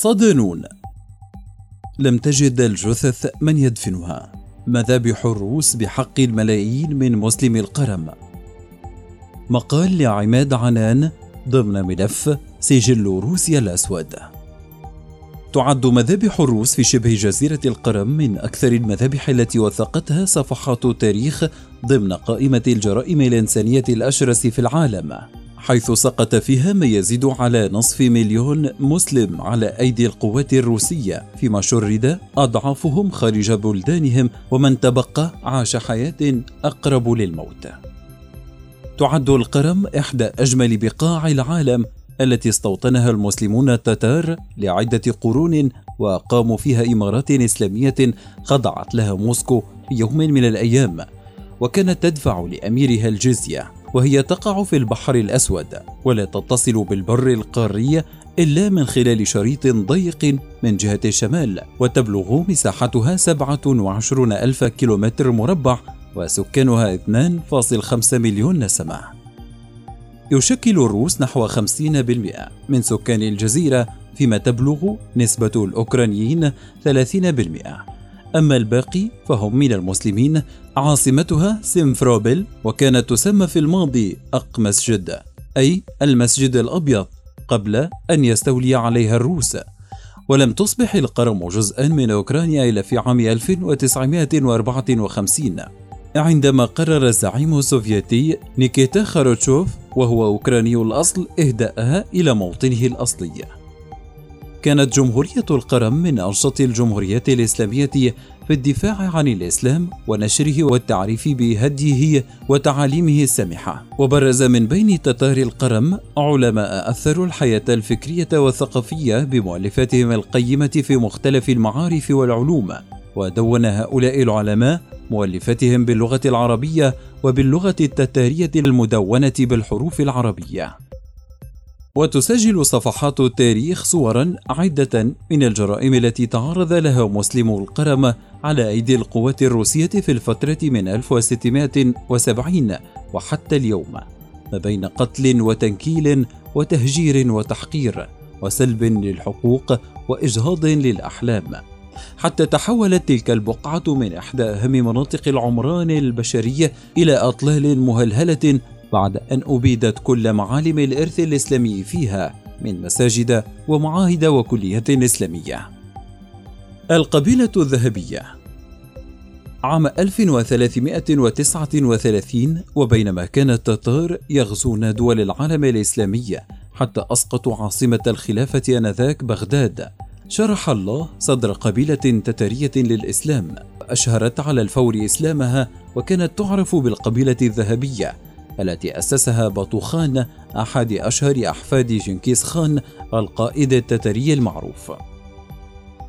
صدنون. لم تجد الجثث من يدفنها. مذابح الروس بحق الملايين من مسلم القرم؟ مقال لعماد عنان ضمن ملف سجل روسيا الأسود. تعد مذابح الروس في شبه جزيرة القرم من أكثر المذابح التي وثقتها صفحات التاريخ ضمن قائمة الجرائم الإنسانية الأشرس في العالم. حيث سقط فيها ما يزيد على نصف مليون مسلم على أيدي القوات الروسية فيما شرد أضعافهم خارج بلدانهم ومن تبقى عاش حياة أقرب للموت. تعد القرم إحدى أجمل بقاع العالم التي استوطنها المسلمون التتار لعدة قرون وقاموا فيها إمارات إسلامية خضعت لها موسكو في يوم من الأيام وكانت تدفع لأميرها الجزية. وهي تقع في البحر الأسود ولا تتصل بالبر القاري إلا من خلال شريط ضيق من جهة الشمال وتبلغ مساحتها 27 ألف كيلومتر مربع وسكانها 2.5 مليون نسمة. يشكل الروس نحو 50% من سكان الجزيرة فيما تبلغ نسبة الأوكرانيين 30% أما الباقي فهم من المسلمين عاصمتها سيمفروبل وكانت تسمى في الماضي أق مسجد أي المسجد الأبيض قبل أن يستولي عليها الروس. ولم تصبح القرم جزءا من أوكرانيا إلا في عام 1954 عندما قرر الزعيم السوفيتي نيكيتا خاروتشوف وهو أوكراني الأصل إهداءها إلى موطنه الأصلي. كانت جمهورية القرم من أنشط الجمهوريات الإسلامية في الدفاع عن الإسلام ونشره والتعريف بهديه وتعاليمه السامحة وبرز من بين تتار القرم علماء أثروا الحياة الفكرية والثقافية بمؤلفاتهم القيمة في مختلف المعارف والعلوم ودون هؤلاء العلماء مؤلفاتهم باللغة العربية وباللغة التتارية المدونة بالحروف العربية. وتسجل صفحات التاريخ صورا عدة من الجرائم التي تعرض لها مسلمو القرم على أيدي القوات الروسية في الفترة من 1670 وحتى اليوم. ما بين قتل وتنكيل وتهجير وتحقير وسلب للحقوق وإجهاض للأحلام. حتى تحولت تلك البقعة من إحدى أهم مناطق العمران البشري إلى أطلال مهلهلة بعد أن أبيدت كل معالم الإرث الإسلامي فيها من مساجد ومعاهد وكليات إسلامية. القبيلة الذهبية. عام 1339 وبينما كان التتار يغزون دول العالم الإسلامي حتى أسقطوا عاصمة الخلافة آنذاك بغداد. شرح الله صدر قبيلة تترية للإسلام. أشهرت على الفور إسلامها وكانت تعرف بالقبيلة الذهبية. التي أسسها بطوخان أحد أشهر أحفاد جنكيز خان القائد التتري المعروف.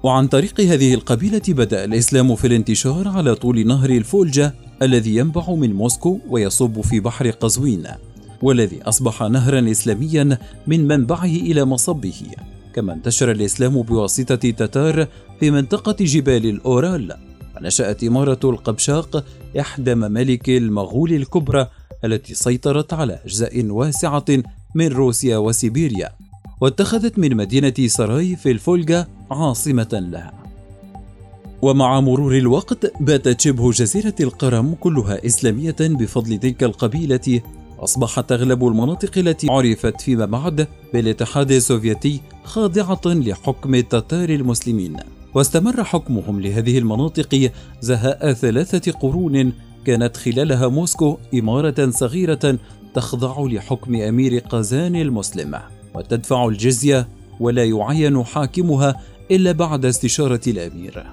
وعن طريق هذه القبيلة بدأ الإسلام في الانتشار على طول نهر الفولجة الذي ينبع من موسكو ويصب في بحر قزوين والذي أصبح نهرا إسلاميا من منبعه إلى مصبه. كما انتشر الإسلام بواسطة تتار في منطقة جبال الأورال ونشأت إمارة القبشاق إحدى ممالك المغول الكبرى التي سيطرت على أجزاء واسعة من روسيا وسيبيريا واتخذت من مدينة سراي في الفولجا عاصمة لها. ومع مرور الوقت باتت شبه جزيرة القرم كلها إسلامية بفضل تلك القبيلة أصبحت أغلب المناطق التي عرفت فيما بعد بالاتحاد السوفيتي خاضعة لحكم التتار المسلمين. واستمر حكمهم لهذه المناطق زهاء ثلاثة قرون كانت خلالها موسكو إمارة صغيرة تخضع لحكم أمير قازان المسلم وتدفع الجزية ولا يعين حاكمها إلا بعد استشارة الأمير.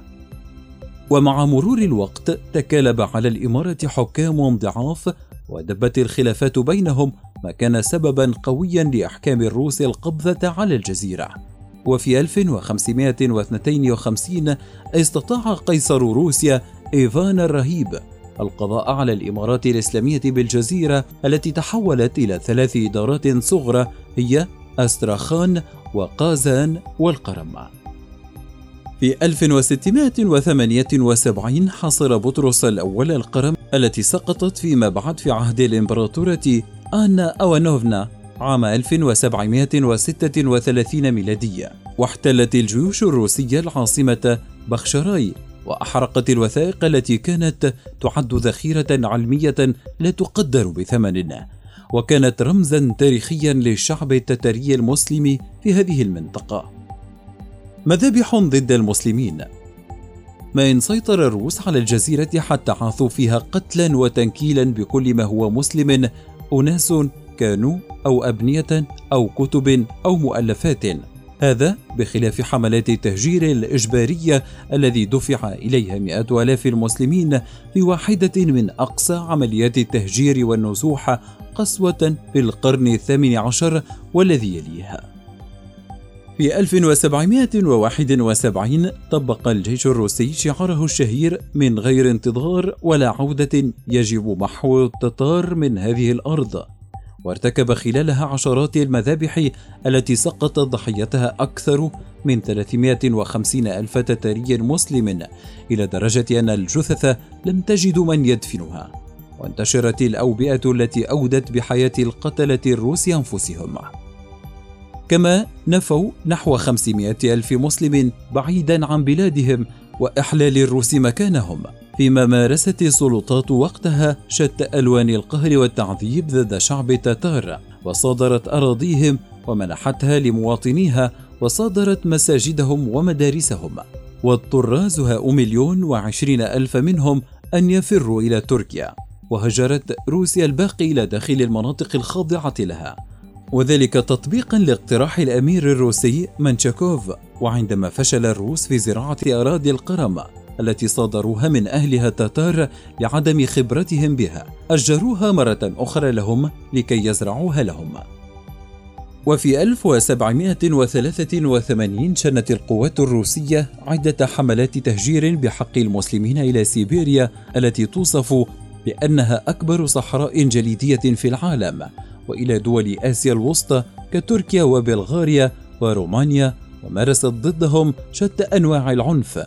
ومع مرور الوقت تكالب على الإمارة حكام ضعاف ودبت الخلافات بينهم ما كان سببا قويا لإحكام الروس القبضة على الجزيرة. وفي 1552 استطاع قيصر روسيا إيفان الرهيب القضاء على الإمارات الإسلامية بالجزيرة التي تحولت إلى ثلاث إدارات صغرى هي أستراخان وقازان والقرم في 1678 حاصر بطرس الأول القرم التي سقطت فيما بعد في عهد الإمبراطورة آنا أوانوفنا عام 1736 ميلادية واحتلت الجيوش الروسية العاصمة بخشراي وأحرقت الوثائق التي كانت تعد ذخيرة علمية لا تقدر بثمن. وكانت رمزا تاريخيا للشعب التتري المسلم في هذه المنطقة. مذابح ضد المسلمين. ما إن سيطر الروس على الجزيرة حتى عاثوا فيها قتلا وتنكيلا بكل ما هو مسلم أناس كانوا أو أبنية أو كتب أو مؤلفات. هذا بخلاف حملات التهجير الإجبارية الذي دفع إليها مئات آلاف المسلمين في واحدة من أقصى عمليات التهجير والنزوح قسوة في القرن الثامن عشر والذي يليها. في 1771 طبق الجيش الروسي شعاره الشهير من غير انتظار ولا عودة يجب محو التتار من هذه الأرض وارتكب خلالها عشرات المذابح التي سقط ضحيتها أكثر من 350 ألف تتاري مسلم إلى درجة أن الجثث لم تجد من يدفنها. وانتشرت الأوبئة التي أودت بحياة القتلة الروس أنفسهم. كما نفوا نحو 500 ألف مسلم بعيدا عن بلادهم وإحلال الروس مكانهم. فيما مارست السلطات وقتها شتى ألوان القهر والتعذيب ضد شعب التتار وصادرت أراضيهم ومنحتها لمواطنيها وصادرت مساجدهم ومدارسهم. واضطر زهاء مليون وعشرين ألف منهم أن يفروا إلى تركيا وهجرت روسيا الباقي إلى داخل المناطق الخاضعة لها. وذلك تطبيقا لاقتراح الأمير الروسي منشاكوف وعندما فشل الروس في زراعة أراضي القرم. التي صادروها من أهلها التتار لعدم خبرتهم بها. أجروها مرة أخرى لهم لكي يزرعوها لهم. وفي 1783 شنت القوات الروسية عدة حملات تهجير بحق المسلمين إلى سيبيريا التي توصف بأنها أكبر صحراء جليدية في العالم وإلى دول آسيا الوسطى كتركيا وبلغاريا ورومانيا ومارست ضدهم شتى أنواع العنف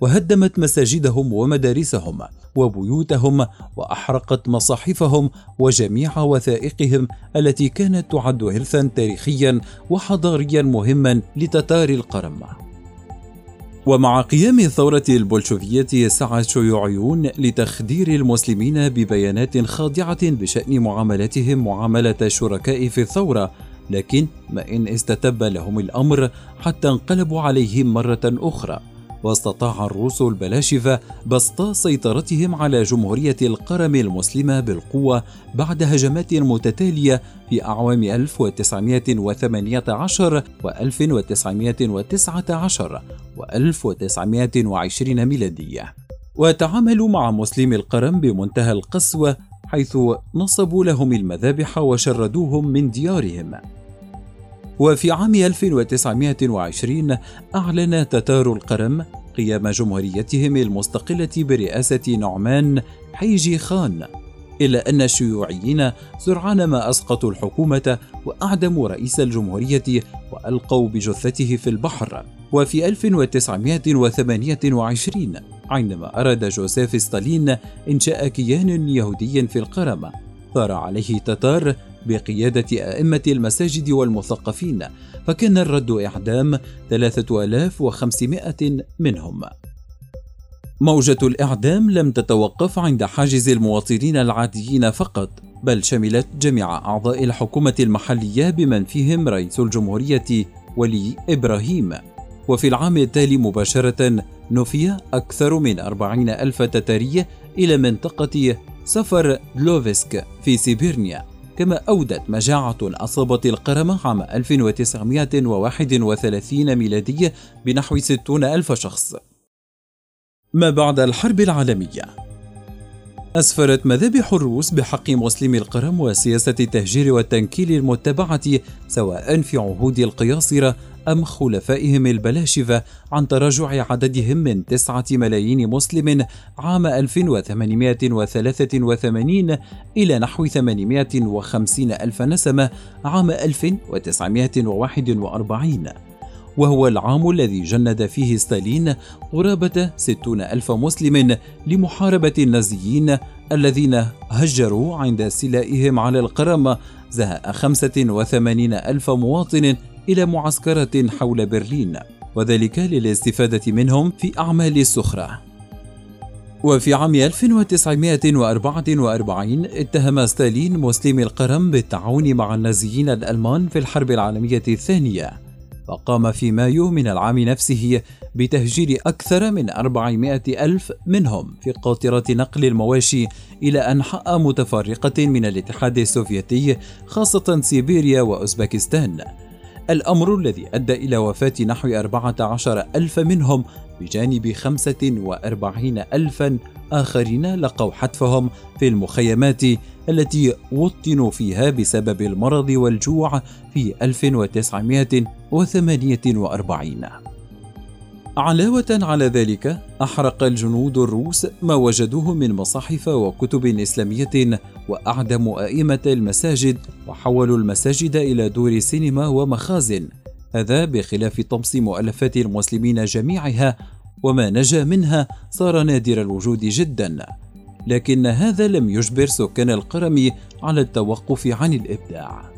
وهدمت مساجدهم ومدارسهم وبيوتهم وأحرقت مصاحفهم وجميع وثائقهم التي كانت تعد ارثا تاريخيا وحضاريا مهما لتتار القرم. ومع قيام الثورة البولشوفية سعى الشيوعيون لتخدير المسلمين ببيانات خاضعة بشأن معاملتهم معاملة الشركاء في الثورة لكن ما إن استتب لهم الأمر حتى انقلبوا عليهم مرة أخرى. واستطاع الروس البلاشفة بسط سيطرتهم على جمهورية القرم المسلمة بالقوة بعد هجمات متتالية في أعوام 1918 و 1919 و 1920 ميلادية. وتعاملوا مع مسلمي القرم بمنتهى القسوة حيث نصبوا لهم المذابح وشردوهم من ديارهم. وفي عام 1920 أعلن تتار القرم قيام جمهوريتهم المستقلة برئاسة نعمان حيجي خان إلا أن الشيوعيين سرعان ما أسقطوا الحكومة وأعدموا رئيس الجمهورية وألقوا بجثته في البحر. وفي 1928 عندما أراد جوزيف ستالين إنشاء كيان يهودي في القرم ثار عليه تتار بقيادة أئمة المساجد والمثقفين فكان الرد إعدام 3500 منهم. موجة الإعدام لم تتوقف عند حاجز المواطنين العاديين فقط بل شملت جميع أعضاء الحكومة المحلية بمن فيهم رئيس الجمهورية ولي إبراهيم. وفي العام التالي مباشرة نفي أكثر من أربعين ألف تتاري إلى منطقة سفر لوفسك في سيبيرنيا. كما أودت مجاعة أصابت القرم عام 1931 ميلادية بنحو 60 ألف شخص. ما بعد الحرب العالمية؟ أسفرت مذابح الروس بحق مسلمي القرم وسياسة التهجير والتنكيل المتبعة سواء في عهود القياصرة أم خلفائهم البلاشفة عن تراجع عددهم من تسعة ملايين مسلم عام 1883 إلى نحو 850 ألف نسمة عام 1941 وهو العام الذي جند فيه ستالين قرابة ستون ألف مسلم لمحاربة النازيين الذين هجروا عند سلائهم على القرم زهاء 85 ألف مواطن إلى معسكرات حول برلين وذلك للاستفادة منهم في أعمال السخرة. وفي عام 1944 اتهم ستالين مسلمي القرم بالتعاون مع النازيين الألمان في الحرب العالمية الثانية. فقام في مايو من العام نفسه بتهجير أكثر من 400 ألف منهم في قاطرة نقل المواشي إلى أنحاء متفرقة من الاتحاد السوفيتي خاصة سيبيريا وأوزبكستان. الأمر الذي أدى إلى وفاة نحو 14 ألف منهم بجانب 45 ألفا آخرين لقوا حتفهم في المخيمات التي وطنوا فيها بسبب المرض والجوع في 1948 علاوة على ذلك أحرق الجنود الروس ما وجدوه من مصاحف وكتب إسلامية وأعدموا أئمة المساجد وحولوا المساجد إلى دور سينما ومخازن. هذا بخلاف طمس مؤلفات المسلمين جميعها وما نجا منها صار نادر الوجود جدا. لكن هذا لم يجبر سكان القرم على التوقف عن الإبداع.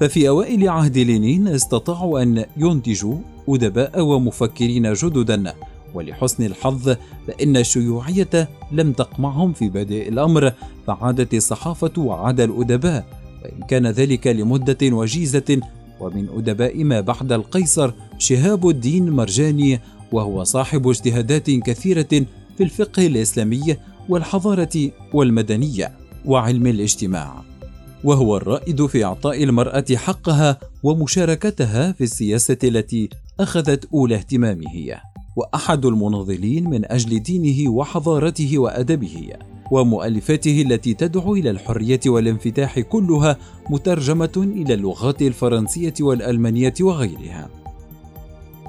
ففي أوائل عهد لينين استطاعوا أن ينتجوا أدباء ومفكرين جددا. ولحسن الحظ فإن الشيوعية لم تقمعهم في بادئ الأمر فعادت الصحافة وعاد الأدباء. وإن كان ذلك لمدة وجيزة ومن أدباء ما بعد القيصر شهاب الدين مرجاني وهو صاحب اجتهادات كثيرة في الفقه الإسلامي والحضارة والمدنية وعلم الاجتماع. وهو الرائد في إعطاء المرأة حقها ومشاركتها في السياسة التي أخذت أولى اهتمامه وأحد المناضلين من أجل دينه وحضارته وأدبه ومؤلفاته التي تدعو إلى الحرية والانفتاح كلها مترجمة إلى اللغات الفرنسية والألمانية وغيرها.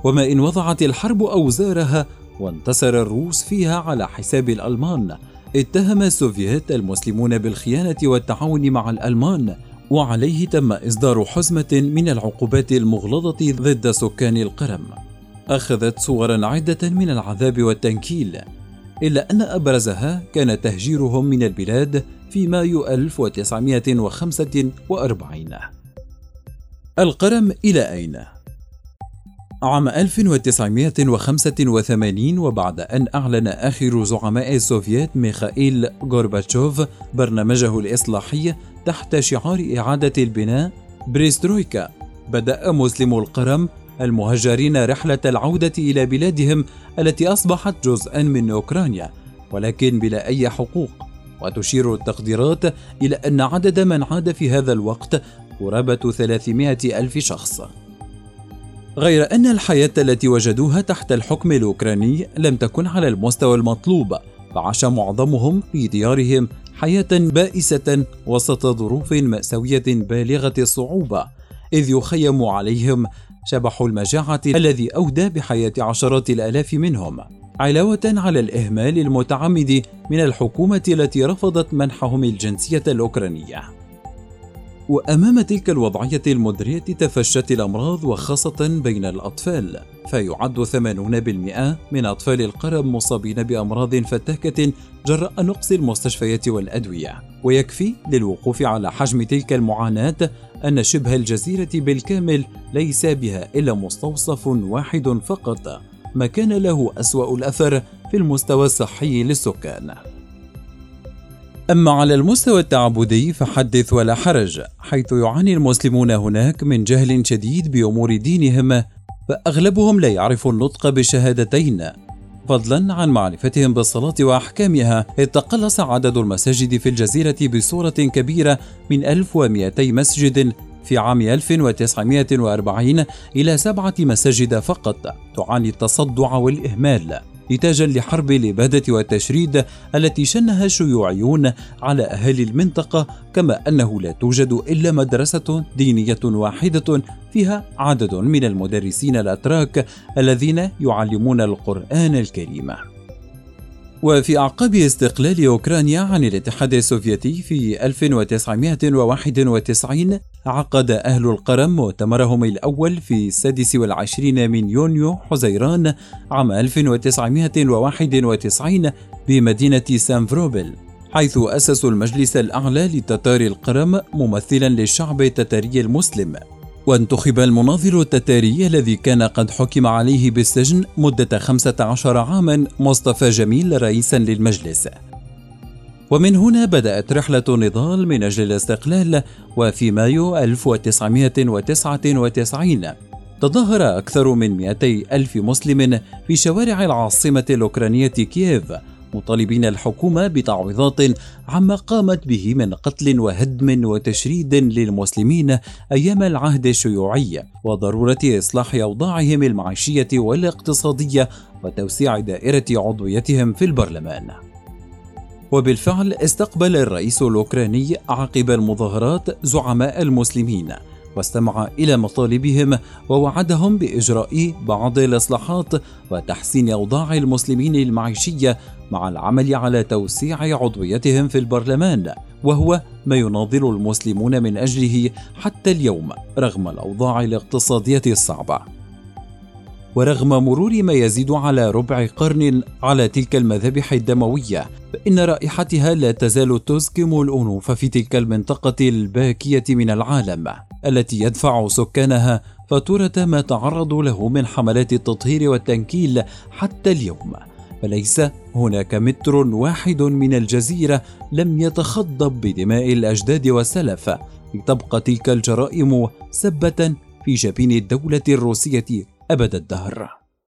وما إن وضعت الحرب أوزارها وانتصر الروس فيها على حساب الألمان اتهم السوفييت المسلمون بالخيانة والتعاون مع الألمان وعليه تم إصدار حزمة من العقوبات المغلظة ضد سكان القرم أخذت صورا عدة من العذاب والتنكيل إلا أن أبرزها كان تهجيرهم من البلاد في مايو 1945 القرم إلى أين؟ عام 1985 وبعد أن أعلن آخر زعماء السوفييت ميخائيل غورباتشوف برنامجه الإصلاحي تحت شعار إعادة البناء بريسترويكا بدأ مسلمو القرم المهجرين رحلة العودة إلى بلادهم التي أصبحت جزءا من أوكرانيا ولكن بلا أي حقوق. وتشير التقديرات إلى أن عدد من عاد في هذا الوقت قرابة 300 ألف شخص. غير أن الحياة التي وجدوها تحت الحكم الأوكراني لم تكن على المستوى المطلوب فعاش معظمهم في ديارهم حياة بائسة وسط ظروف مأساوية بالغة الصعوبة إذ يخيم عليهم شبح المجاعة الذي أودى بحياة عشرات الآلاف منهم. علاوة على الإهمال المتعمد من الحكومة التي رفضت منحهم الجنسية الأوكرانية. وأمام تلك الوضعية المدرية تفشت الأمراض وخاصة بين الأطفال فيعد 80% من أطفال القرم مصابين بأمراض فتاكة جراء نقص المستشفيات والأدوية. ويكفي للوقوف على حجم تلك المعاناة أن شبه الجزيرة بالكامل ليس بها إلا مستوصف واحد فقط ما كان له أسوأ الأثر في المستوى الصحي للسكان. أما على المستوى التعبدي فحدث ولا حرج حيث يعاني المسلمون هناك من جهل شديد بأمور دينهم فأغلبهم لا يعرف النطق بالشهادتين فضلا عن معرفتهم بالصلاة وأحكامها إذ تقلص عدد المساجد في الجزيرة بصورة كبيرة من 1200 مسجد في عام 1940 إلى سبعة مساجد فقط تعاني التصدع والإهمال. نتاجا لحرب الإبادة والتشريد التي شنها الشيوعيون على أهالي المنطقة كما أنه لا توجد إلا مدرسة دينية واحدة فيها عدد من المدرسين الأتراك الذين يعلمون القرآن الكريم. وفي أعقاب استقلال أوكرانيا عن الاتحاد السوفيتي في 1991 عقد أهل القرم مؤتمرهم الأول في السادس والعشرين من يونيو حزيران عام 1991 بمدينة سانفروبل حيث أسسوا المجلس الأعلى لتتار القرم ممثلا للشعب التتاري المسلم. وانتخب المناظر التتاري الذي كان قد حكم عليه بالسجن مدة 15 عاما مصطفى جميل رئيسا للمجلس. ومن هنا بدأت رحلة النضال من أجل الاستقلال وفي مايو 1999 تظاهر أكثر من 200 ألف مسلم في شوارع العاصمة الأوكرانية كييف مطالبين الحكومة بتعويضات عما قامت به من قتل وهدم وتشريد للمسلمين أيام العهد الشيوعي وضرورة إصلاح أوضاعهم المعيشية والاقتصادية وتوسيع دائرة عضويتهم في البرلمان. وبالفعل استقبل الرئيس الأوكراني عقب المظاهرات زعماء المسلمين واستمع إلى مطالبهم ووعدهم بإجراء بعض الإصلاحات وتحسين أوضاع المسلمين المعيشية مع العمل على توسيع عضويتهم في البرلمان وهو ما يناضل المسلمون من أجله حتى اليوم رغم الأوضاع الاقتصادية الصعبة. ورغم مرور ما يزيد على ربع قرن على تلك المذابح الدمويه فإن رائحتها لا تزال تسكم الأنوف في تلك المنطقة الباكية من العالم التي يدفع سكانها فاتورة ما تعرضوا له من حملات التطهير والتنكيل حتى اليوم. فليس هناك متر واحد من الجزيرة لم يتخضب بدماء الأجداد والسلف لتبقى تلك الجرائم سبة في جبين الدولة الروسية أبد الدهر.